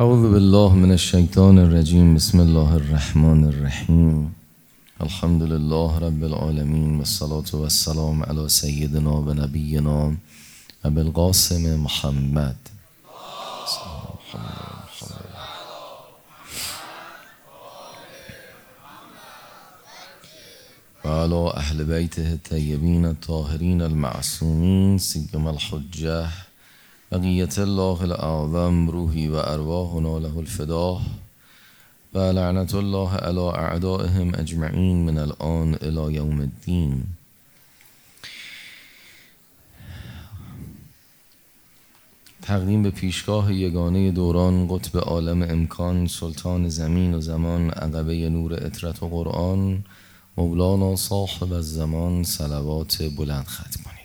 أعوذ بالله من الشيطان الرجيم. بسم الله الرحمن الرحيم. الحمد لله رب العالمين والصلاة والسلام على سيدنا ونبينا أبي القاسم محمد. وعلى أهل بيته الطيبين الطاهرين المعصومين سيما الحجة بقية الله الأعظم روحي وأرواحنا له الفداه ولعنة الله على أعدائهم أجمعين من الآن إلى يوم الدين تقدیم به پیشگاه یگانه دوران قطب عالم امکان سلطان زمین و زمان عقبه نور اطرت و قرآن مولانا صاحب الزمان صلوات بلند ختم کنید.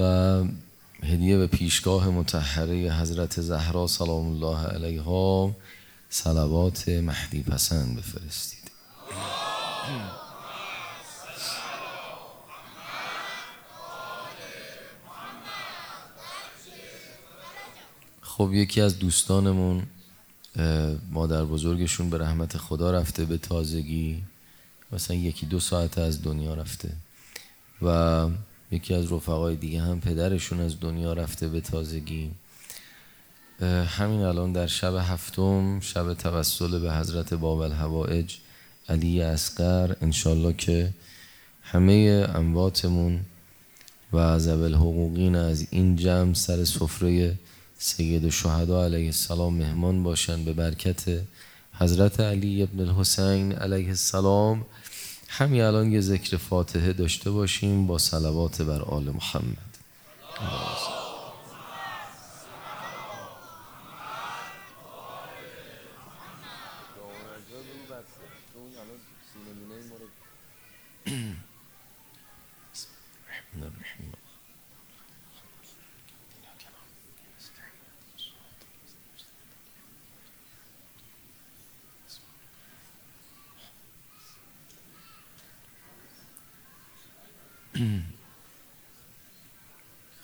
و هدیه به پیشگاه متحره حضرت زهرا سلام الله علیها صلوات مهدی پسند بفرستید. خب یکی از دوستانمون مادر بزرگشون به رحمت خدا رفته به تازگی مثلا یکی دو ساعت از دنیا رفته و یکی از رفقای دیگه هم پدرشون از دنیا رفته به تازگی. همین الان در شب هفتم شب توسل به حضرت باب الهوائج علی اسقر انشالله که همه امواتمون و زبل حقوقین از این جمع سر سفره سید شهدا علیه السلام مهمان باشن به برکت حضرت علی ابن الحسین علیه السلام. همین الان یه ذکر فاتحه داشته باشیم با صلوات بر آل محمد.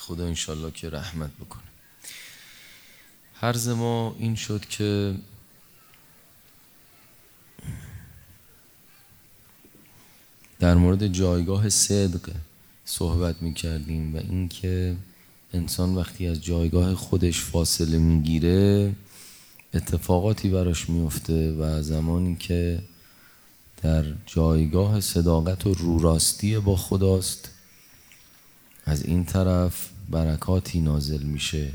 خدا انشالله که رحمت بکنه. حرز ما این شد که در مورد جایگاه صدق صحبت می کردیم و اینکه انسان وقتی از جایگاه خودش فاصله می‌گیره اتفاقاتی براش میفته و زمانی که در جایگاه صداقت و روراستی با خداست از این طرف برکاتی نازل میشه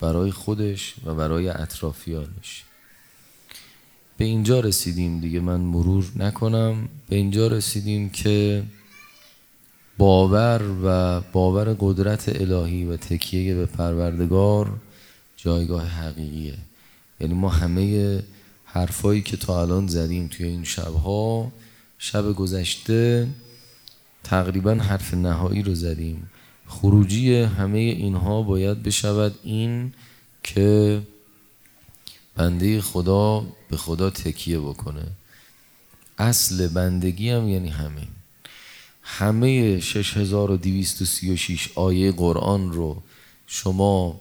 برای خودش و برای اطرافیانش. به اینجا رسیدیم دیگه من مرور نکنم. به اینجا رسیدیم که باور و باور قدرت الهی و تکیه به پروردگار جایگاه حقیقیه. یعنی ما همه حرفایی که تا الان زدیم توی این شبها شب گذشته تقریبا حرف نهایی رو زدیم. خروجی همه اینها باید بشود. این که بنده خدا به خدا تکیه بکنه. اصل بندگی هم یعنی همین. همه 6236 آیه قرآن رو شما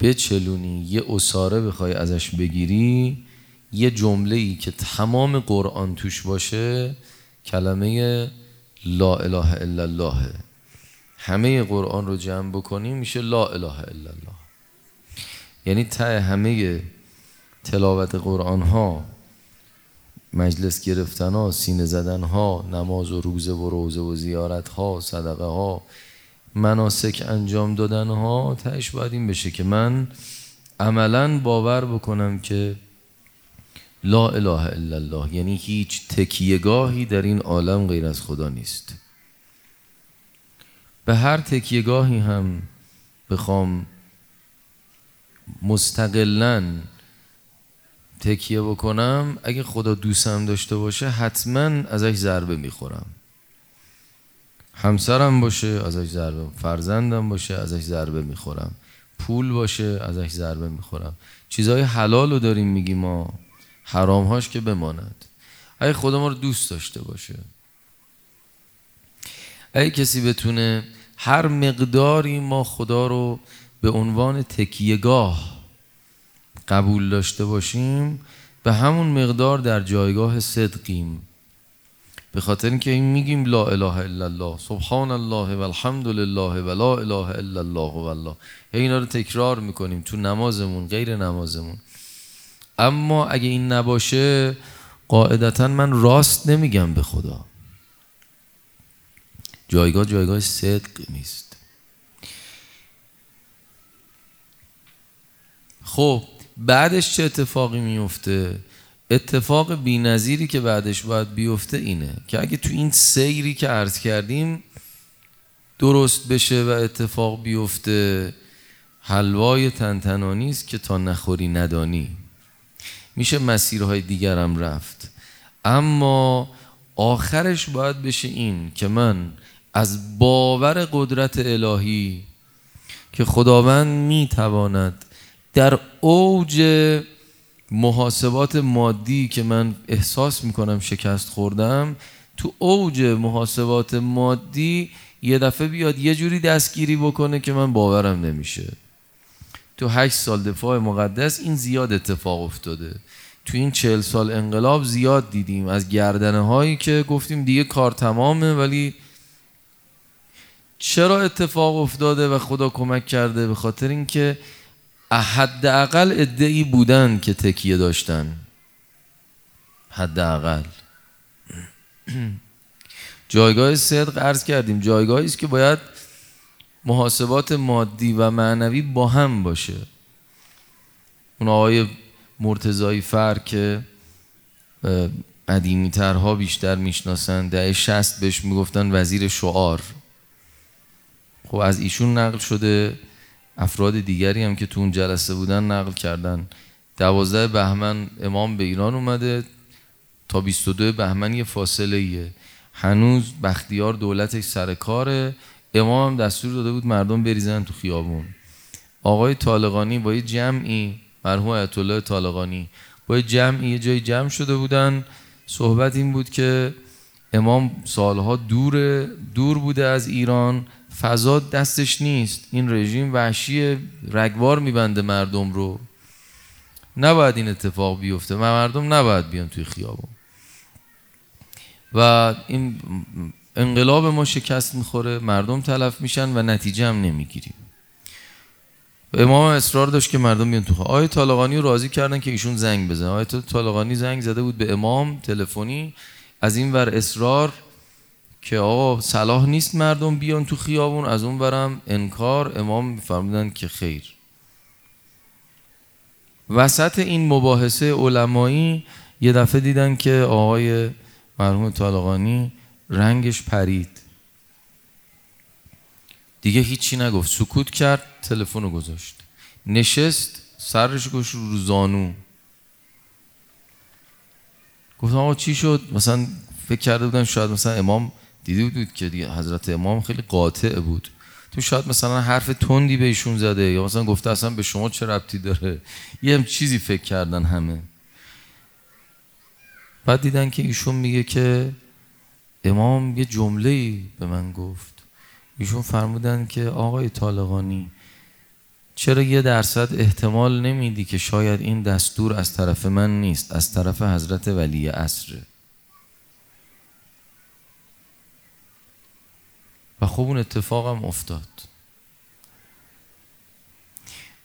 بچلونی یه اساره بخوای ازش بگیری یه جمله ای که تمام قرآن توش باشه کلمه لا اله الا الله. همه قرآن رو جمع بکنیم میشه لا اله الا الله. یعنی ته همه تلاوت قرآن ها مجلس گرفتن ها سینه زدن ها نماز و روزه و روزه و زیارت ها صدقه ها مناسک انجام دادن ها تهش باید این بشه که من عملا باور بکنم که لا اله الا الله یعنی هیچ تکیهگاهی در این عالم غیر از خدا نیست. به هر تکیهگاهی هم بخوام مستقلا تکیه بکنم اگه خدا دوستم داشته باشه حتما ازش ضربه می‌خورم. همسرم باشه ازش ضربه فرزندم باشه ازش ضربه می‌خورم. پول باشه ازش ضربه می‌خورم. چیزهای حلال رو داریم میگیم ما حرامهاش که بماند. اگه خدا ما رو دوست داشته باشه. اگه کسی بتونه هر مقداری ما خدا رو به عنوان تکیهگاه قبول داشته باشیم به همون مقدار در جایگاه صدقیم. به خاطر اینکه این میگیم لا اله الا الله سبحان الله و الحمد لله و لا اله الا الله و الله. اینا رو تکرار می‌کنیم تو نمازمون غیر نمازمون. اما اگه این نباشه قاعدتا من راست نمیگم به خدا. جایگاه جایگاه صدق نیست. خب بعدش چه اتفاقی میفته اتفاق بینظیری که بعدش باید بیفته اینه که اگه تو این سیری که عرض کردیم درست بشه و اتفاق بیفته حلوای تنتنانی است که تا نخوری ندانی. میشه مسیرهای دیگرم رفت. اما آخرش باید بشه این که من از باور قدرت الهی که خداوند می‌تواند در اوج محاسبات مادی که من احساس می‌کنم شکست خوردم تو اوج محاسبات مادی یه دفعه بیاد یه جوری دستگیری بکنه که من باورم نمیشه. تو هشت سال دفاع مقدس این زیاد اتفاق افتاده. تو این چهل سال انقلاب زیاد دیدیم. از گردنه هایی که گفتیم دیگه کار تمامه ولی چرا اتفاق افتاده و خدا کمک کرده به خاطر اینکه حداقل ادعی بودن که تکیه داشتن. حداقل. جایگاه صدق عرض کردیم. جایگاهی است که باید محاسبات مادی و معنوی با هم باشه. اون آقای مرتضایی فر که قدیمی ترها بیشتر می‌شناسن دهه شست بهش می‌گفتن وزیر شعار. خب از ایشون نقل شده افراد دیگری هم که تو اون جلسه بودن نقل کردن. دوازده بهمن امام به ایران اومده تا 22 بهمن یه فاصله ایه هنوز بختیار دولتش سر کاره. امام دستور داده بود مردم بریزن تو خیابون. آقای طالقانی با یه جمعی مرحوم آیت الله طالقانی با یه جمعی یه جای جمع شده بودن. صحبت این بود که امام سالها دور دور بوده از ایران. فضا دستش نیست. این رژیم وحشی رگوار میبنده مردم رو. نباید این اتفاق بیفته. مردم نباید بیان توی خیابون. و این انقلاب ما شکست می‌خوره. مردم تلف میشن و نتیجه هم نمی‌گیریم. امام اصرار داشت که مردم بیان تو آیه طالقانی راضی کردن که ایشون زنگ بزن آیه طالقانی زنگ زده بود به امام تلفنی. از این ور اصرار که آقا صلاح نیست مردم بیان تو خیابون از اون برم انکار امام فرمودن که خیر. وسط این مباحثه علمایی یه دفعه دیدن که آقای مرحوم طالقانی رنگش پرید. دیگه هیچی نگفت. سکوت کرد تلفن رو گذاشت. نشست سرش گوش رو زانو. گفتم آقا چی شد؟ مثلا فکر کرده بودن شاید مثلا امام دیده بود که دیگه حضرت امام خیلی قاطع بود. تو شاید مثلا حرف تندی به ایشون زده یا مثلا گفته اصلا به شما چه ربطی داره؟ یه هم چیزی فکر کردن همه. بعد دیدن که ایشون میگه که امام یه جمله به من گفت. ایشون فرمودن که آقای طالقانی چرا یه درصد احتمال نمیدی که شاید این دستور از طرف من نیست از طرف حضرت ولی عصره؟ و خوب اون اتفاق افتاد.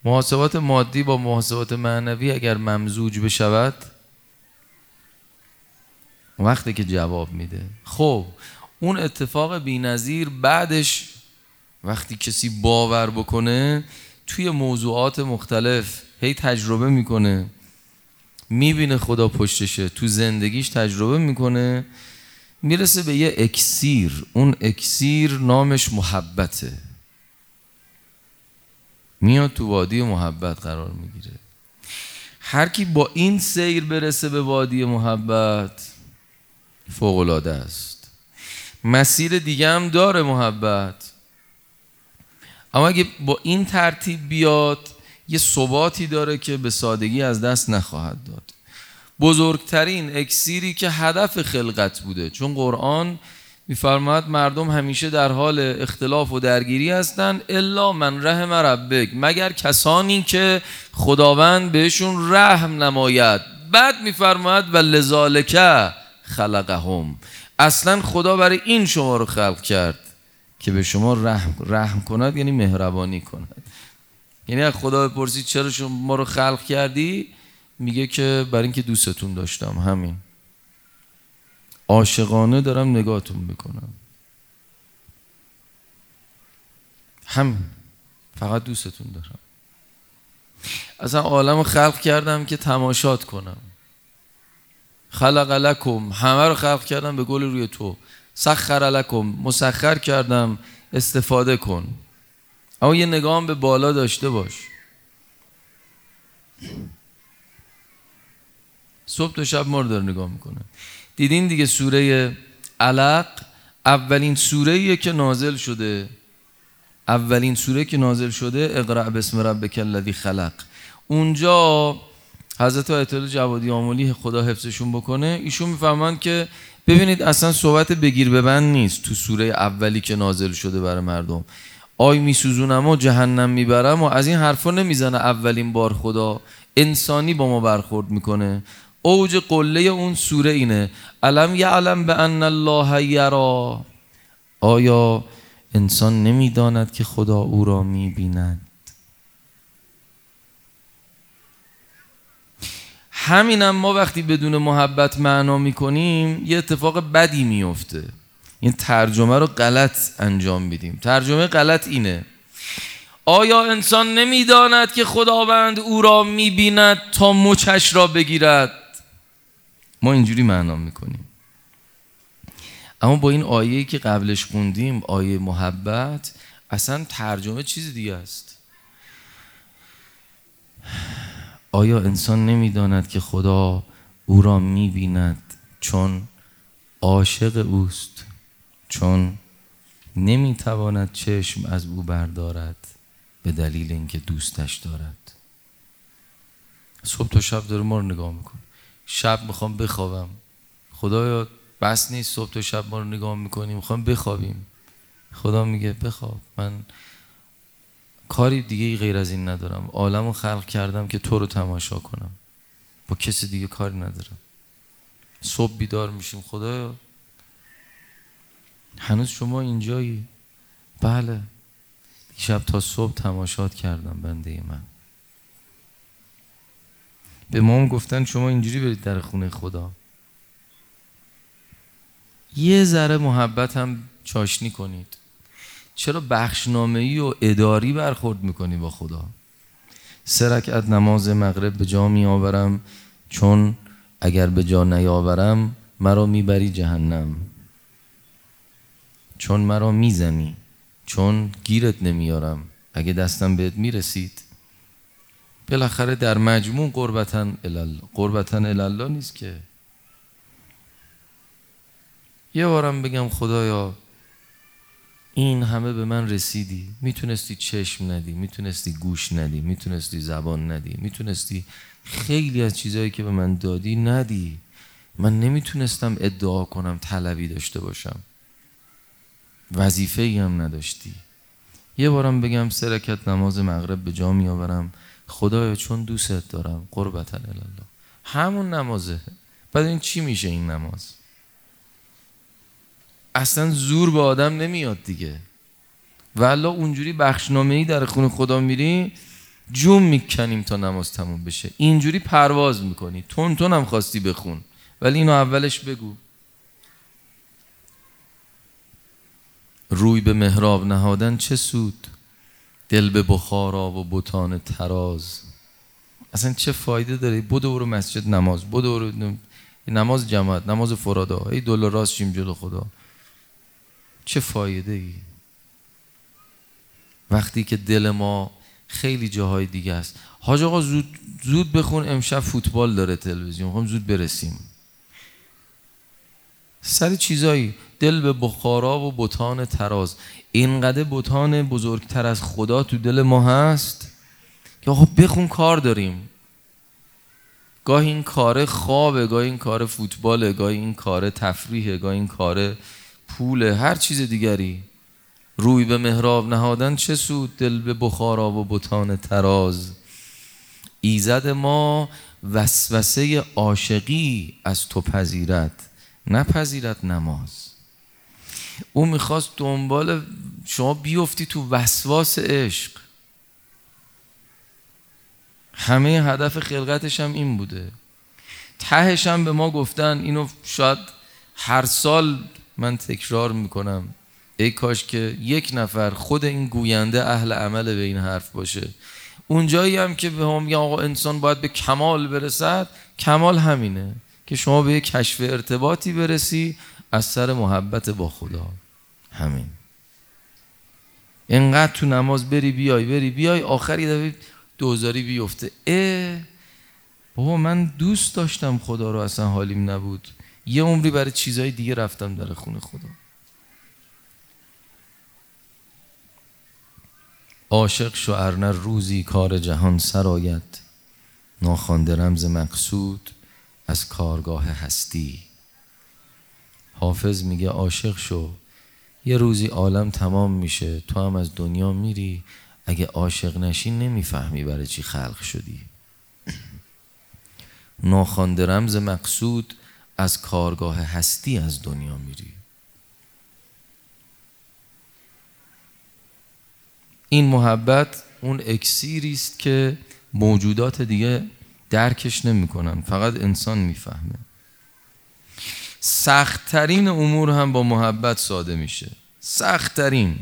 محاسبات مادی با محاسبات معنوی اگر ممزوج بشود وقتی که جواب میده. خب اون اتفاق بینظیر بعدش وقتی کسی باور بکنه توی موضوعات مختلف هی تجربه می‌کنه. می‌بینه خدا پشتشه تو زندگیش تجربه می‌کنه. می‌رسه به یه اکسیر. اون اکسیر نامش محبته. میاد تو وادی محبت قرار می‌گیره. هر کی با این سیر برسه به وادی محبت فوقلاده است. مسیر دیگه هم داره محبت. اما اگه با این ترتیب بیاد یه ثباتی داره که به سادگی از دست نخواهد داد. بزرگترین اکسیری که هدف خلقت بوده. چون قرآن میفرماید مردم همیشه در حال اختلاف و درگیری هستند الا من رحم ربک. مگر کسانی که خداوند بهشون رحم نماید. بعد میفرماید و لذالک خلقهم. اصلا خدا برای این شما رو خلق کرد که به شما رحم, رحم کند یعنی مهربانی کند. یعنی از خدا بپرسید چرا شما ما رو خلق کردی؟ میگه که برای اینکه دوستتون داشتم همین. عاشقانه دارم نگاهتون می‌کنم. هم فقط دوستتون دارم. اصلا عالم خلق کردم که تماشات کنم. خلق لکم. همه رو خلق کردم به گل روی تو. سخر لکم. مسخر کردم. استفاده کن. اما یه نگاه به بالا داشته باش. صبح تا شب ما رو داره نگاه می‌کنه. دیدین دیگه سوره علق اولین سوره که نازل شده. اولین سوره که نازل شده اقرع بسم ربک الذی خلق. اونجا حضرت آیت جوادی آمولی خدا حفظشون بکنه ایشون می‌فهمند که ببینید اصلا صحبت بگیر ببند نیست تو سوره اولی که نازل شده برای مردم. آی میسوزونم و جهنم می‌برم و از این حرفا نمی‌زنه اولین بار خدا انسانی با ما برخورد می‌کنه. اوج قله اون سوره اینه. علم یعلم به ان الله یرا؟ آیا انسان نمی‌داند که خدا او را می‌بیند؟ همینم ما وقتی بدون محبت معنا می‌کنیم یه اتفاق بدی میفته این ترجمه رو غلط انجام میدیم. ترجمه غلط اینه. آیا انسان نمی‌داند که خداوند او را می‌بیند تا مچش را بگیرد؟ ما اینجوری معنا می‌کنیم. اما با این آیه که قبلش خوندیم آیه محبت اصلا ترجمه چیز دیگه است. آیا انسان نمی‌داند که خدا او را می‌بیند چون عاشق اوست چون نمی‌تواند چشم از او بردارد به دلیل اینکه دوستش دارد؟ صبح تا شب داره ما رو نگاه میکن شب می‌خوام بخوابم. خدایا بس نیست صبح تا شب ما رو نگاه می‌کنیم می‌خوام بخوابیم. خدا میگه بخواب. من کاری دیگه غیر از این ندارم. عالم رو خلق کردم که تو رو تماشا کنم. با کسی دیگه کاری ندارم. صبح بیدار میشیم. خدایا هنوز شما اینجایی؟ بله. شب تا صبح تماشات کردم بنده من. به ما هم گفتن شما اینجوری برید در خونه خدا. یه ذره محبت هم چاشنی کنید. چرا بخشنامه و اداری برخورد می‌کنی با خدا؟ سه رکعت نماز مغرب به جا می آورم چون اگر به جا نیاورم مرا می‌بری جهنم. چون مرا می‌زنی چون گیرت نمیارم اگه دستم بهت می‌رسید بالاخره در مجموع قربتن الال قربتن الله نیست که. یه بارم بگم خدایا این همه به من رسیدی. می‌تونستی چشم ندی می‌تونستی گوش ندی می‌تونستی زبان ندی می‌تونستی خیلی از چیزهایی که به من دادی ندی. من نمی‌تونستم ادعا کنم طلبی داشته باشم. وظیفه ای هم نداشتی. یه بارم بگم سرکت نماز مغرب به جا میآورم. خدایا چون دوستت دارم قربت الله. همون نمازه. بعد این چی میشه این نماز؟ اصلا زور به آدم نمیاد دیگه. والا اونجوری بخشنامه ای در خون خدا میری جون می‌کنیم تا نماز تموم بشه. اینجوری پرواز می‌کنی. تون تون هم خواستی بخون ولی اینو اولش بگو. روی به محراب نهادن چه سود؟ دل به بخارا و بوتان تراز اصلا چه فایده داره؟ بدو برو مسجد نماز بدو برو نماز جماعت نماز فرادا ای دل راست شیم جلو خدا. چه فایده ای؟ وقتی که دل ما خیلی جاهای دیگه است. حاج آقا زود, زود بخون امشب فوتبال داره تلویزیون. خب زود برسیم. سر چیزایی؟ دل به بخارا و بوتان تراز اینقدر بوتان بزرگتر از خدا تو دل ما هست که آقا بخون کار داریم. گاهی این کار خوابه گاهی این کار فوتباله گاهی این کار تفریحه گاهی این کار پوله هر چیز دیگری. روی به مهراب نهادن چه سود؟ دل به بخارا و بتان تراز ایزد ما وسوسه عاشقی از تو پذیرت نپذیرت نماز. او می‌خواست دنبال شما بیفتی تو وسواس عشق. همه هدف خلقتش هم این بوده. تهش هم به ما گفتن اینو شاید هر سال من تکرار می‌کنم. ای کاش که یک نفر خود این گوینده اهل عمل به این حرف باشه. اونجایی هم که به هم آقا انسان باید به کمال برسد کمال همینه که شما به یک کشف ارتباطی برسی از سر محبت با خدا. همین. اینقدر تو نماز بری بیای بری بیای آخری دفعه دوزاری بیفته. اه بابا من دوست داشتم خدا رو اصلا حالیم نبود. یه عمری برای چیزای دیگه رفتم در خونه خدا. عاشق شو ارنر روزی کار جهان سرایت ناخوانده رمز مقصود از کارگاه هستی. حافظ میگه عاشق شو. یه روزی عالم تمام میشه تو هم از دنیا میری. اگه عاشق نشی نمی‌فهمی برای چی خلق شدی. ناخوانده رمز مقصود از کارگاه هستی از دنیا میری. این محبت اون اکسیری است که موجودات دیگه درکش نمی‌کنن. فقط انسان می‌فهمه. سختترین امور هم با محبت ساده میشه. سختترین.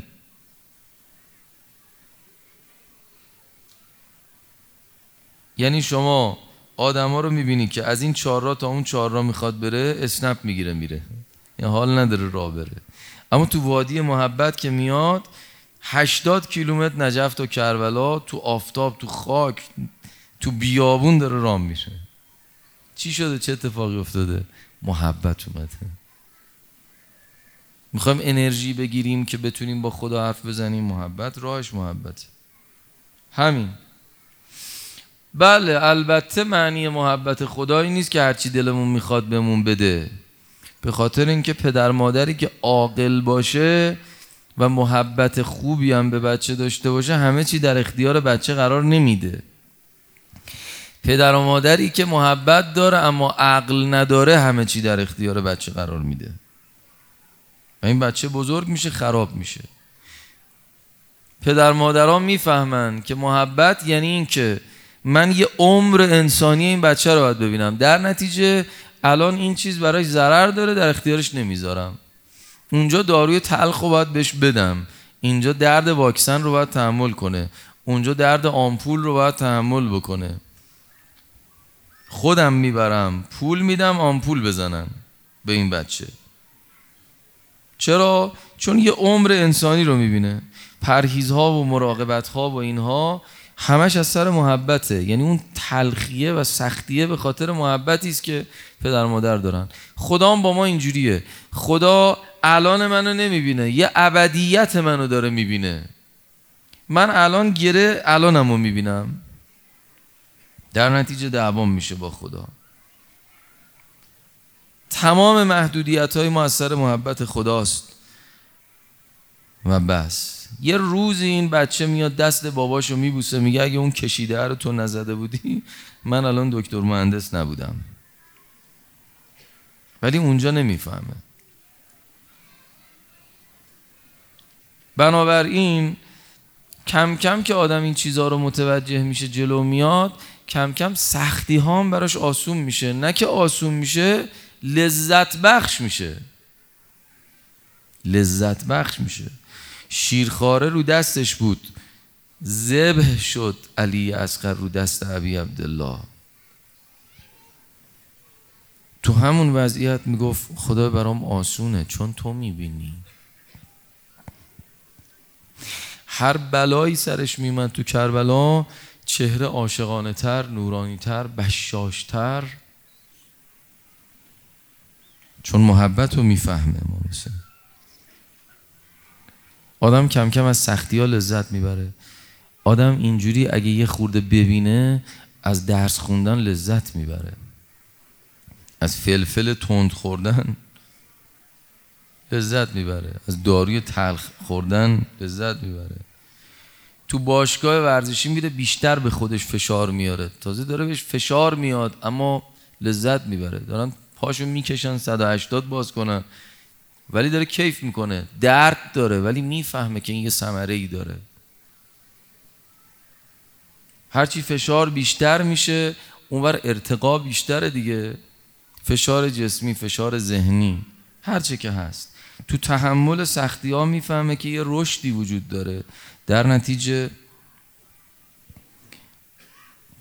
یعنی شما آدما رو می‌بینی که از این چهار تا اون چهار را می‌خواد بره اسنپ می‌گیره میره. یعنی حال نداره راه بره. اما تو وادی محبت که میاد هشتاد کیلومتر نجف تا کربلا تو آفتاب تو خاک تو بیابون داره رام میشه چی شده؟ چه اتفاقی افتاده؟ محبت اومده. می‌خوایم انرژی بگیریم که بتونیم با خدا حرف بزنیم. محبت راهش محبت همین. بله البته معنی محبت خدایی نیست که هرچی دلمون می‌خواد بهمون بده. به خاطر اینکه پدر مادری که عاقل باشه و محبت خوبی هم به بچه داشته باشه همه چی در اختیار بچه قرار نمیده. پدر و مادری که محبت داره اما عقل نداره همه چی در اختیار بچه قرار میده. و این بچه بزرگ میشه خراب میشه. پدر مادران می‌فهمن که محبت یعنی این که من یه عمر انسانی این بچه رو باید ببینم. در نتیجه الان این چیز براش ضرر داره در اختیارش نمی‌ذارم. اونجا داروی تلخ رو باید بهش بدم. اینجا درد واکسن رو باید تحمل کنه. اونجا درد آمپول رو باید تحمل بکنه. خودم می‌برم پول میدم آمپول بزنم به این بچه. چرا؟ چون یه عمر انسانی رو می‌بینه. پرهیزها و مراقبتها و اینها همش از سر محبته. یعنی اون تلخیه و سختیه به خاطر محبتی است که پدر مادر دارن. خدا با ما اینجوریه. خدا الان منو نمی‌بینه یه ابدیت منو داره می‌بینه. من الان گره الانمو می‌بینم. در نتیجه دعوام میشه با خدا. تمام محدودیت های ما از سر محبت خداست و بس. یه روزی این بچه میاد دست باباشو میبوسه میگه اگه اون کشیده رو تو نزده بودی من الان دکتر مهندس نبودم. ولی اونجا نمی‌فهمه. بنابراین کم کم که آدم این چیزها رو متوجه میشه جلو میاد کم کم سختی ها هم براش آسون میشه. نه که آسون میشه لذت بخش میشه. لذت بخش میشه. شیرخواره رو دستش بود. زبه شد علی اصغر رو دست عبی عبدالله. تو همون وضعیت می‌گفت خدا برام آسونه چون تو می‌بینی. هر بلایی سرش میمد تو کربلا چهره عاشقانه تر نورانی تر بشاش تر. چون محبت رو می‌فهمه مثل آدم کم کم از سختی ها لذت می‌بره. آدم اینجوری اگه یه خورده ببینه از درس خوندن لذت می‌بره. از فلفل تند خوردن لذت می‌بره. از داروی تلخ خوردن لذت می‌بره. تو باشگاه ورزشی میره بیشتر به خودش فشار میاره. تازه داره بهش فشار میاد اما لذت می‌بره. دارن پاشو می‌کشن 180 باز کنن. ولی داره کیف می‌کنه. درد داره ولی می‌فهمه که این یه ثمره ای داره. هرچی فشار بیشتر میشه اونور ارتقا بیشتره دیگه. فشار جسمی فشار ذهنی هرچه که هست. تو تحمل سختی ها می‌فهمه که یه رشدی وجود داره. در نتیجه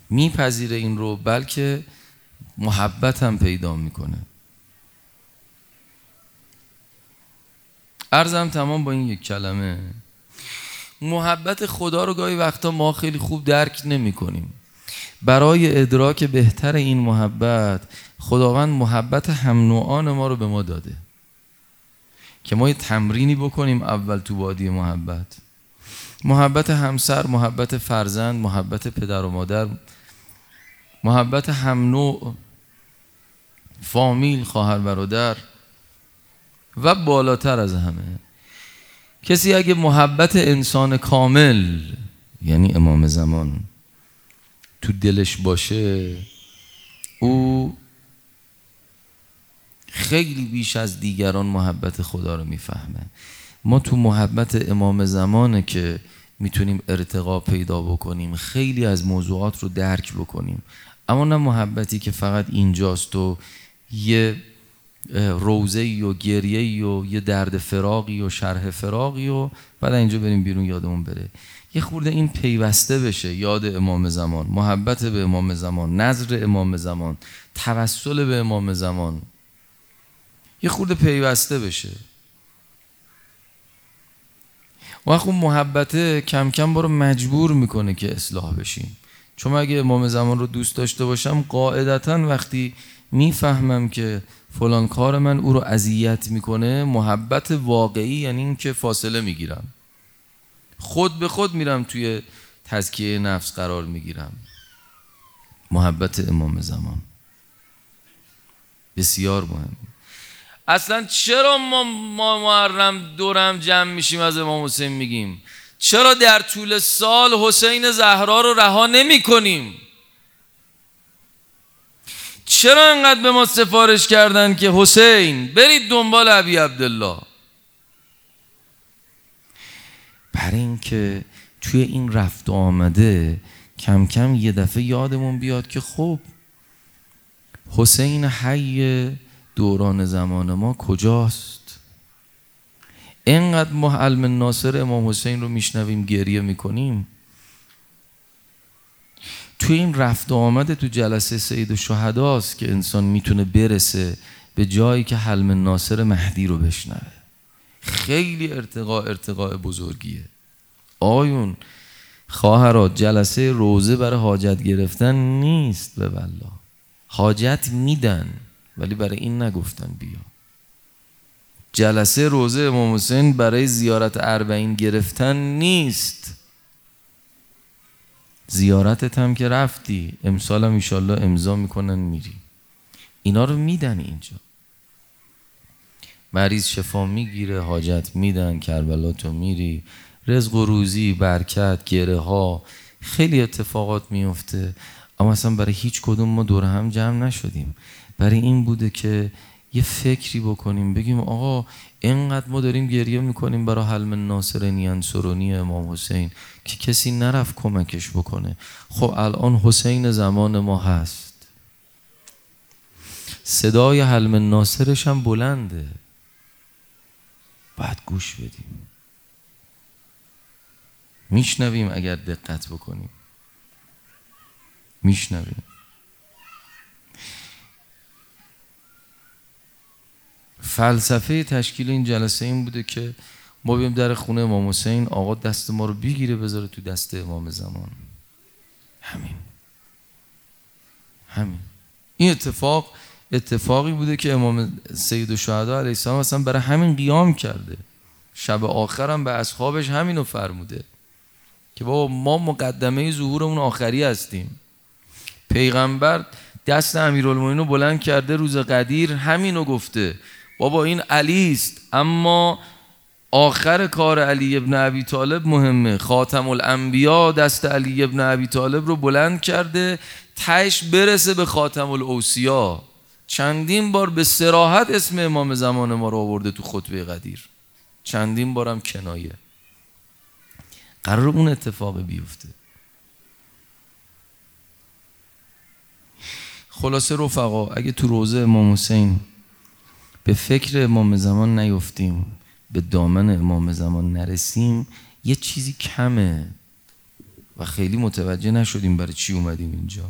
میپذیره این رو بلکه محبت هم پیدا می‌کنه. ارزم تمام با این یک کلمه. محبت خدا رو گاهی وقتا ما خیلی خوب درک نمی کنیم برای ادراک بهتر این محبت خداوند محبت هم نوعان ما رو به ما داده. که ما یه تمرینی بکنیم اول تو وادی محبت. محبت همسر محبت فرزند محبت پدر و مادر محبت هم نوع فامیل خواهر برادر و بالاتر از همه. کسی اگه محبت انسان کامل یعنی امام زمان تو دلش باشه او خیلی بیش از دیگران محبت خدا رو می‌فهمه. ما تو محبت امام زمانه که می‌تونیم ارتقا پیدا بکنیم. خیلی از موضوعات رو درک بکنیم. اما نه محبتی که فقط اینجاست و یه روزه و گریه و یه درد فراقی و شرح فراقی و بعد اینجا بریم بیرون یادمون بره. یه خورده این پیوسته بشه. یاد امام زمان محبت به امام زمان نظر امام زمان توسل به امام زمان. یه خورده پیوسته بشه. و اون محبته کم کم برو مجبور می‌کنه که اصلاح بشیم چون اگه امام زمان رو دوست داشته باشم قاعدتا وقتی می‌فهمم که فلان کار من او رو اذیت می‌کنه محبت واقعی یعنی اینکه فاصله می‌گیرم. خود به خود میرم توی تزکیه نفس قرار می‌گیرم. محبت امام زمان. بسیار مهم. اصلا چرا ما, ما محرم دورم جمع میشیم از امام حسین میگیم؟ چرا در طول سال حسین زهرا رو رها نمی کنیم چرا انقدر به ما سفارش کردن که حسین برید دنبال ابی عبدالله؟ برای اینکه توی این رفت آمده کم کم یه دفعه یادمون بیاد که خب حسین حی دوران زمان ما کجاست؟ اینقدر ما علم ناصر امام حسین رو میشنویم گریه می‌کنیم. تو این رفت آمده تو جلسه سید شهداست که انسان می‌تونه برسه به جایی که حلم ناصر مهدی رو بشنوه. خیلی ارتقا ارتقاء بزرگیه. آیون خواهرات جلسه روزه برای حاجت گرفتن نیست به والله. حاجت میدن. ولی برای این نگفتن بیا. جلسه روزه امام حسین برای زیارت اربعین گرفتن نیست. زیارتت هم که رفتی امسال هم ایشالله امضا می‌کنن میری. اینا رو میدن اینجا. مریض شفا می‌گیره حاجت میدن کربلا تو میری. رزق و روزی برکت گره ها خیلی اتفاقات میفته اما اصلا برای هیچ کدوم ما دور هم جمع نشدیم. برای این بوده که یه فکری بکنیم بگیم آقا اینقدر ما داریم گریه می‌کنیم برای حلم ناصر نیانسرونی امام حسین که کسی نرفت کمکش بکنه. خب الان حسین زمان ما هست. صدای حلم ناصرش هم بلنده. باید گوش بدیم. میشنویم اگر دقت بکنیم. میشنویم. فلسفه تشکیل این جلسه این بوده که ما بیم در خونه امام حسین آقا دست ما رو بگیره بذاره تو دست امام زمان. همین. همین. این اتفاق اتفاقی بوده که امام سید و شهدا علیه السلام اصلا برای همین قیام کرده. شب آخرم به اصحابش همینو فرموده که بابا ما مقدمه ظهورمون آخری هستیم. پیغمبر دست امیرالمومنین رو بلند کرده روز قدیر همینو گفته. بابا این علی است اما آخر کار علی ابن ابی طالب مهمه. خاتم الانبیا دست علی ابن ابی طالب رو بلند کرده تش برسه به خاتم الاوسیا. چندین بار به سراحت اسم امام زمان ما رو آورده تو خطبه قدیر. چندین بارم کنایه. قرار اون اتفاق بیفته. خلاصه رفقا اگه تو روزه امام حسین به فکر امام زمان نیفتیم به دامن امام زمان نرسیم یه چیزی کمه و خیلی متوجه نشدیم برای چی اومدیم اینجا.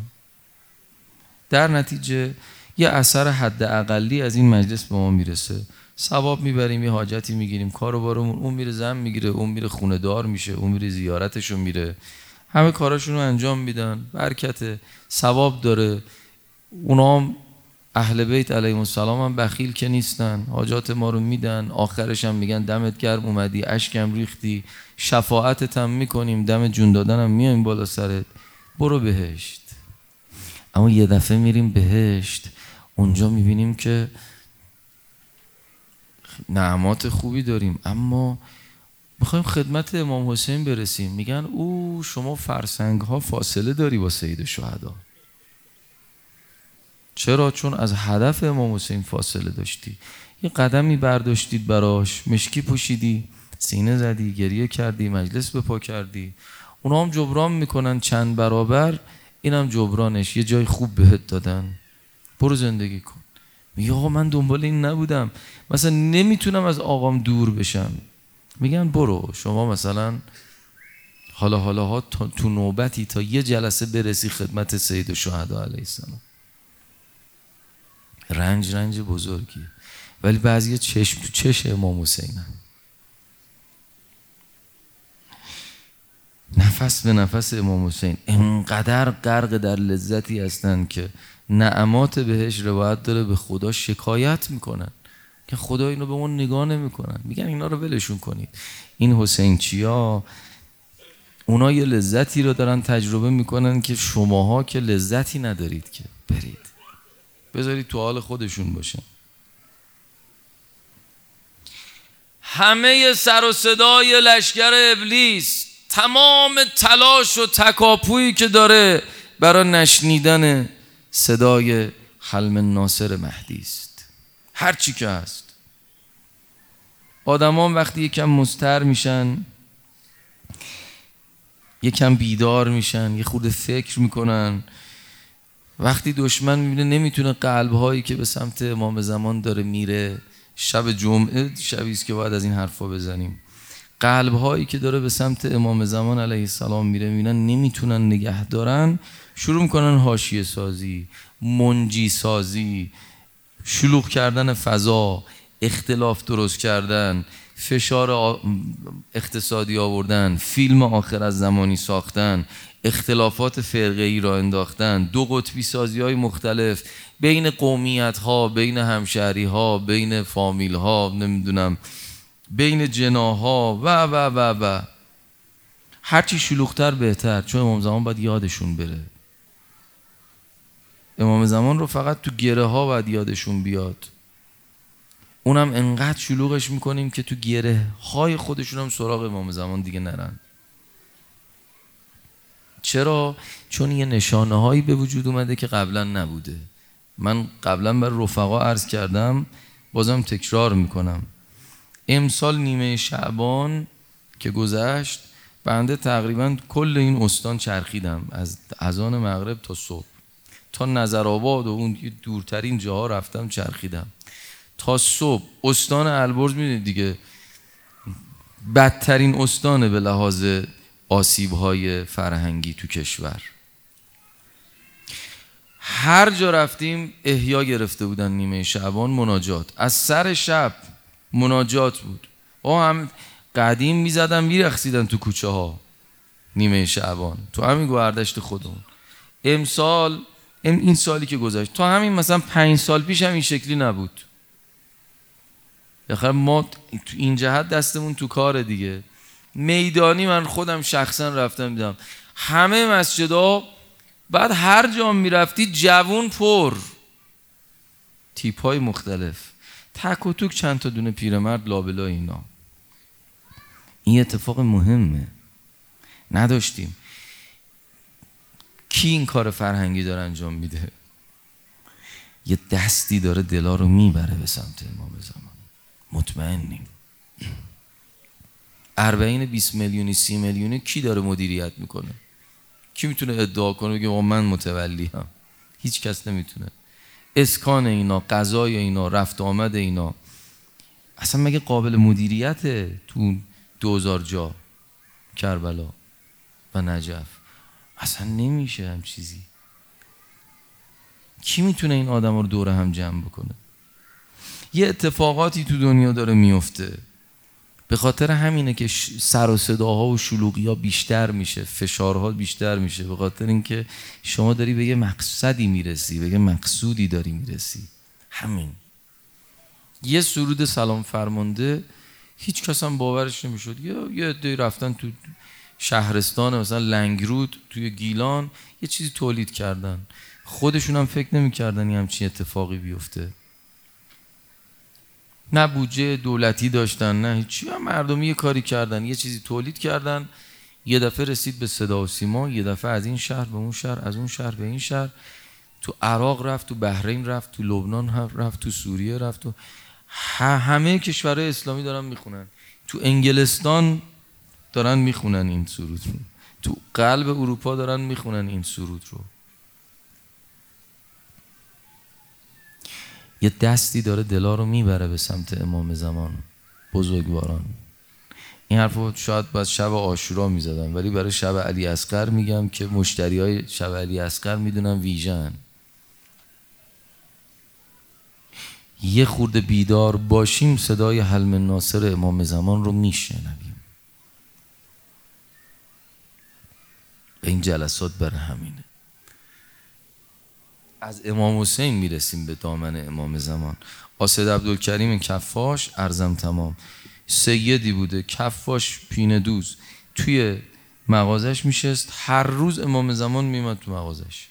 در نتیجه یه اثر حد اقلی از این مجلس به ما می‌رسه. ثواب می‌بریم یه حاجتی می‌گیریم کارو بارمون اون میره زن می‌گیره اون میره خونه دار میشه اون میره زیارتشو میره. همه کاراشون رو انجام میدن برکت ثواب داره. اونا اهل بیت علیهم السلام هم بخیل که نیستن. حاجات ما رو میدن آخرش هم میگن دمت گرم اومدی اشکم ریختی. شفاعتت هم می‌کنیم دم جون دادن هم میایم بالا سرت. برو بهشت. اما یه دفعه میریم بهشت. اونجا می‌بینیم که نعمات خوبی داریم. اما می‌خوایم خدمت امام حسین برسیم. میگن او شما فرسنگ ها فاصله داری با سید شهدا. چرا؟ چون از هدف امام حسین فاصله داشتی. یه قدمی برداشتید براش مشکی پوشیدی سینه زدی گریه کردی مجلس بپا کردی. اونا هم جبران می‌کنن چند برابر اینم جبرانش. یه جای خوب بهت دادن. برو زندگی کن. میگه آقا من دنبال این نبودم. مثلا نمی‌تونم از آقام دور بشم. میگن برو. شما مثلا حالا حالا ها تو نوبتی تا یه جلسه برسی خدمت سید شهدا علیه السلام. رنج رنج بزرگی. ولی بعضی چشم تو چش امام حسین نفس به نفس امام حسین. انقدر غرق در لذتی هستند که نعمات بهش روایت داره به خدا شکایت می‌کنن. که خدا اینو به اون نگاه نمی‌کنن. میگن اینا رو ولشون کنید. این حسین چیا؟ اونا یه لذتی رو دارن تجربه می‌کنن که شماها که لذتی ندارید که برید. بذارید تو حال خودشون باشن همه سر و صدای لشکر ابلیس تمام تلاش و تکاپویی که داره برای نشنیدن صدای حلم ناصر مهدی است. هر چی که هست. آدمان وقتی یکم مستر میشن یکم بیدار میشن یه خود فکر می‌کنن وقتی دشمن می‌بینه نمی‌تونه قلبهایی که به سمت امام زمان داره میره شب جمعه شبی است که باید از این حرفا بزنیم. قلبهایی که داره به سمت امام زمان علیه السلام میره می‌بینن نمی‌تونن نگه دارن. شروع می‌کنن حاشیه سازی منجی سازی شلوغ کردن فضا اختلاف درست کردن. فشار اقتصادی آوردن فیلم آخر از زمانی ساختن اختلافات فرقه ای را انداختن دو قطبی سازی های مختلف بین قومیت ها بین همشهری ها بین فامیل ها نمی‌دونم بین جناها و و و و. هرچی شلوغتر بهتر. چون امام زمان باید یادشون بره. امام زمان رو فقط تو گره ها باید یادشون بیاد. اونم انقدر شلوغش می‌کنیم که تو گره های خودشون هم سراغ امام زمان دیگه نرن. چرا؟ چون یه نشانه هایی به وجود اومده که قبلا نبوده. من قبلا بر رفقا عرض کردم بازم تکرار می‌کنم. امسال نیمه شعبان که گذشت بنده تقریبا کل این استان چرخیدم از اذان مغرب تا صبح. تا نظر آباد و اون دورترین جاها رفتم چرخیدم. تا صبح. استان البرز می‌دونید دیگه. بدترین استانه به لحاظ آسیب های فرهنگی تو کشور. هر جا رفتیم احیا گرفته بودن نیمه شعبان مناجات. از سر شب مناجات بود. او هم قدیم می‌زدن میرخصیدن تو کوچه ها نیمه شعبان تو همین گوهردشت خودمون. امسال این سالی که گذشت. تا همین مثلا پنج سال پیش هم این شکلی نبود. بخیر ما تو این جهت دستمون تو کار دیگه. میدانی من خودم شخصا رفتم دیدم. همه مسجدا بعد هر جا می‌رفتی جوون پر. تیپ های مختلف. تک و توک چند تا دونه پیرمرد لابلا اینا. این اتفاق مهمه. نداشتیم. کی این کار فرهنگی داره انجام میده؟ یه دستی داره دلا رو می‌بره به سمت امام زمان. مطمئنیم. اربعین 20 میلیونی سی میلیونی کی داره مدیریت می‌کنه؟ کی می‌تونه ادعا کنه؟ بگه من متولی هم هیچ کس نمی‌تونه. اسکان اینا قضای اینا رفت آمد اینا. اصلا مگه قابل مدیریت تو دوزار جا کربلا و نجف؟ اصلا نمیشه هم چیزی کی می‌تونه این آدم رو دور هم جمع بکنه؟ یه اتفاقاتی تو دنیا داره میفته. به خاطر همینه که سر و صداها و شلوغی ها بیشتر میشه فشارها بیشتر میشه. به خاطر اینکه شما داری به یه مقصدی می‌رسی به یه مقصودی داری می‌رسی. همین. یه سرود سلام فرمانده هیچ کس هم باورش نمی‌شد. یه یه دی رفتن تو شهرستان مثلا لنگرود توی گیلان یه چیزی تولید کردن. خودشون هم فکر نمی‌کردن یه همچین اتفاقی بیفته. نه بودجه دولتی داشتن نه هیچی. مردمی یه کاری کردن یه چیزی تولید کردن. یه دفعه رسید به صدا و سیما یه دفعه از این شهر به اون شهر از اون شهر به این شهر. تو عراق رفت تو بحرین رفت تو لبنان رفت تو سوریه رفت تو همه کشورهای اسلامی دارن می‌خونن. تو انگلستان دارن می‌خونن این سرود رو. تو قلب اروپا دارن می‌خونن این سرود رو. یه دستی داره دلا رو می‌بره به سمت امام زمان بزرگواران. این حرف رو شاید باید شب آشورا می‌زدم ولی برای شب علی اسقر میگم که مشتری های شب علی اسقر می‌دونن ویژن یه خورده بیدار باشیم صدای حلم ناصر امام زمان رو میشنویم. این جلسات برای همینه. از امام حسین می‌رسیم به دامن امام زمان. آسد عبدالکریم کفاش ارزم تمام. سیدی بوده کفاش پینه دوز. توی مغازش میشست. هر روز امام زمان میمد تو مغازش.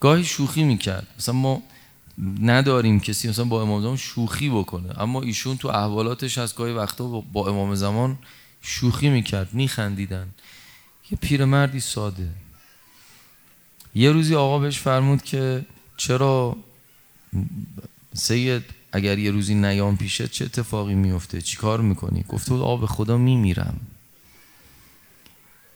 گاهی شوخی می‌کرد. مثلا ما نداریم کسی مثلا با امام زمان شوخی بکنه. اما ایشون تو احوالاتش از گاهی وقتا با امام زمان شوخی می‌کرد. میخندیدن. یه پیرمردی ساده. یه روزی آقا بهش فرمود که چرا سید اگر یه روزی نیام پیشه چه اتفاقی میفته؟ چی کار می‌کنی؟ گفته بود آقا به خدا میمیرم.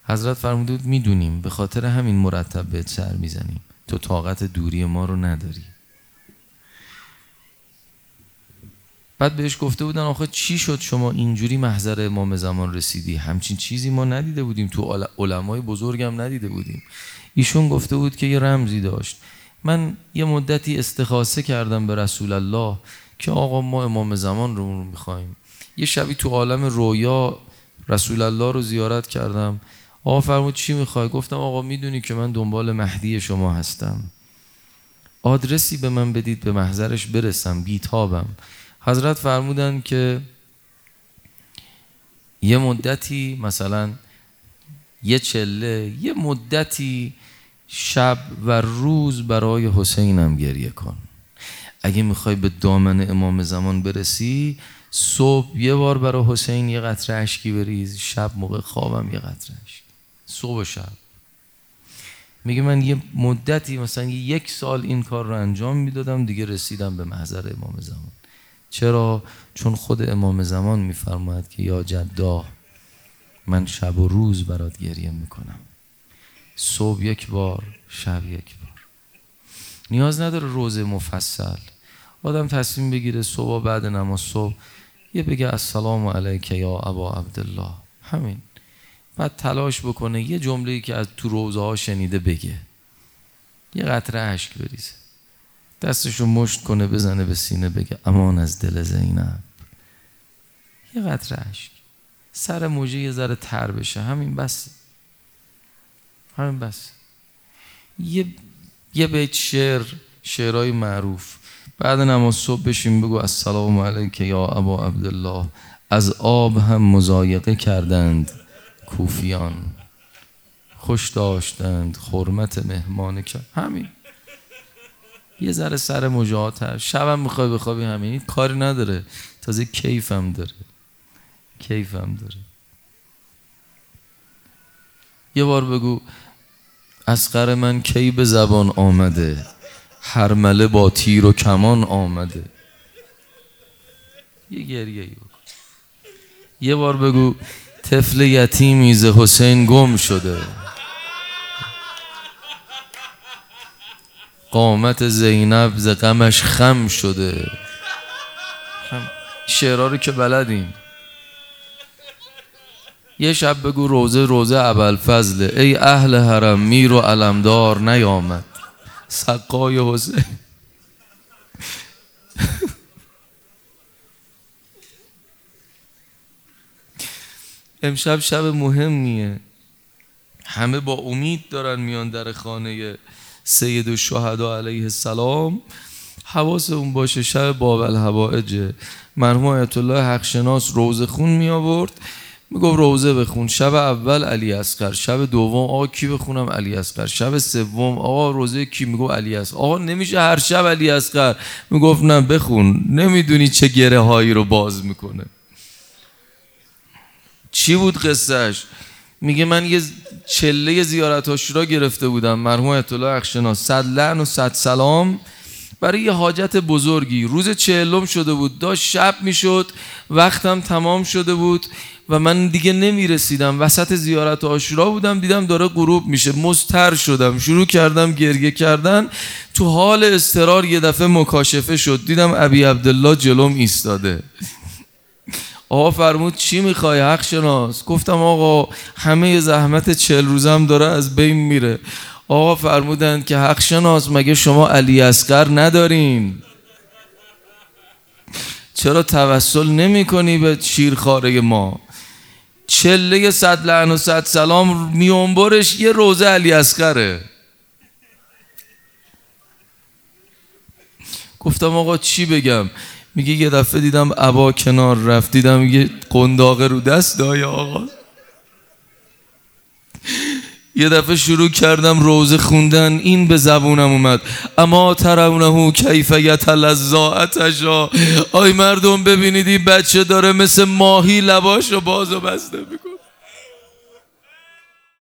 حضرت فرموده بود می‌دونیم به خاطر همین مرتب به سر می‌زنیم. تو طاقت دوری ما رو نداری. بعد بهش گفته بودن آخه چی شد شما اینجوری محضر امام زمان رسیدی؟ همچین چیزی ما ندیده بودیم. تو علمای بزرگم ندیده بودیم. ایشون گفته بود که یه رمزی داشت. من یه مدتی استخاصه کردم به رسول الله که آقا ما امام زمان رو می‌خوایم. یه شبی تو عالم رویا رسول الله رو زیارت کردم. آقا فرمود چی می‌خوای؟ گفتم آقا می‌دونی که من دنبال مهدی شما هستم. آدرسی به من بدید به محضرش برسم بیتابم حضرت فرمودن که یه مدتی مثلا یه چله یه مدتی شب و روز برای حسینم گریه کن. اگه می‌خوای به دامن امام زمان برسی صبح یه بار برای حسین یه قطره اشکی بریز شب موقع خوابم یه قطره اشکی صبح و شب. میگه من یه مدتی مثلا یک سال این کار رو انجام می‌دادم دیگه رسیدم به محضر امام زمان. چرا؟ چون خود امام زمان میفرماید که یا جدا من شب و روز برات گریه می‌کنم. صبح یک بار شب یک بار. نیاز نداره روزه مفصل. آدم تصمیم بگیره صبح بعد نماز صبح یه بگه السلام علیک یا ابا عبدالله. همین. بعد تلاش بکنه یه جمله که از تو روزه ها شنیده بگه. یه قطره اشک بریزه. دستشو مشت کنه بزنه به سینه بگه امان از دل زینب. یه قطره اشک. سر موجه یه ذره تر بشه. همین بس. همین بس. یه یه بیت شعر شعرهای معروف. بعد نماز صبح بشیم بگو السلام علیک یا ابا عبدالله. از آب هم مزایقه کردند کوفیان. خوش داشتند حرمت مهمان کرد همین. یه ذره سر مجاهات هست. شبم می‌خوای بخوابی همین. کاری نداره. تازه کیفم داره. کیفم داره. یه بار بگو اسقر من کی به زبان آمده؟ هرمله با تیر و کمان آمده. یه گریه ای یه بار بگو طفل یتیمی ز حسین گم شده. قامت زینب ز غمش خم شده. شعرها رو که بلدیم. یه شب بگو روزه روزه ابل فضله ای اهل حرم میر و علمدار نیامد. سقای حسین. امشب شب مهمیه. همه با امید دارن میان در خانه سید و شهدا علیه السلام. حواس اون باشه شب باب الهوائجه مرحوم آیت الله حق شناس روزه خون می آورد می‌گفت روزه بخون. شب اول علی اسقر شب دوم آقا کی بخونم علی اسقر شب سوم آقا روزه کی؟ میگو علی اسقر آقا نمیشه هر شب علی اسقر می‌گفت نه بخون. نمی‌دونی چه گره هایی رو باز می‌کنه. چی بود قصهش میگه من یه چله زیارت را گرفته بودم مرحوم اطلاع اخشنا صد لعن و صد سلام. برای یه حاجت بزرگی. روز چهلم شده بود. داشت شب می‌شد. وقتم تمام شده بود. و من دیگه نمی‌رسیدم. وسط زیارت آشورا بودم. دیدم داره غروب میشه. مستر شدم. شروع کردم گریه کردن. تو حال استرار یه دفعه مکاشفه شد. دیدم ابی عبدالله جلوم ایستاده. آقا فرمود چی می‌خوای؟ حق شناس. گفتم آقا همه زحمت چل روزم داره از بین میره. آقا فرمودند که حق شناس مگه شما علی اسقر ندارین؟ چرا توسل نمی کنی به شیرخاره ما؟ چله صد لعن و صد سلام میونبرش یه روزه علی اسقره گفتم آقا چی بگم؟ میگه یه دفعه دیدم عبا کنار رفت دیدم یه قنداقه رو دست دای آقا. یه دفعه شروع کردم روزه خوندن این به زبونم اومد. اما ترونه کیف یتلزا آی مردم ببینید این بچه داره مثل ماهی لباش رو باز و بسته می‌کنه.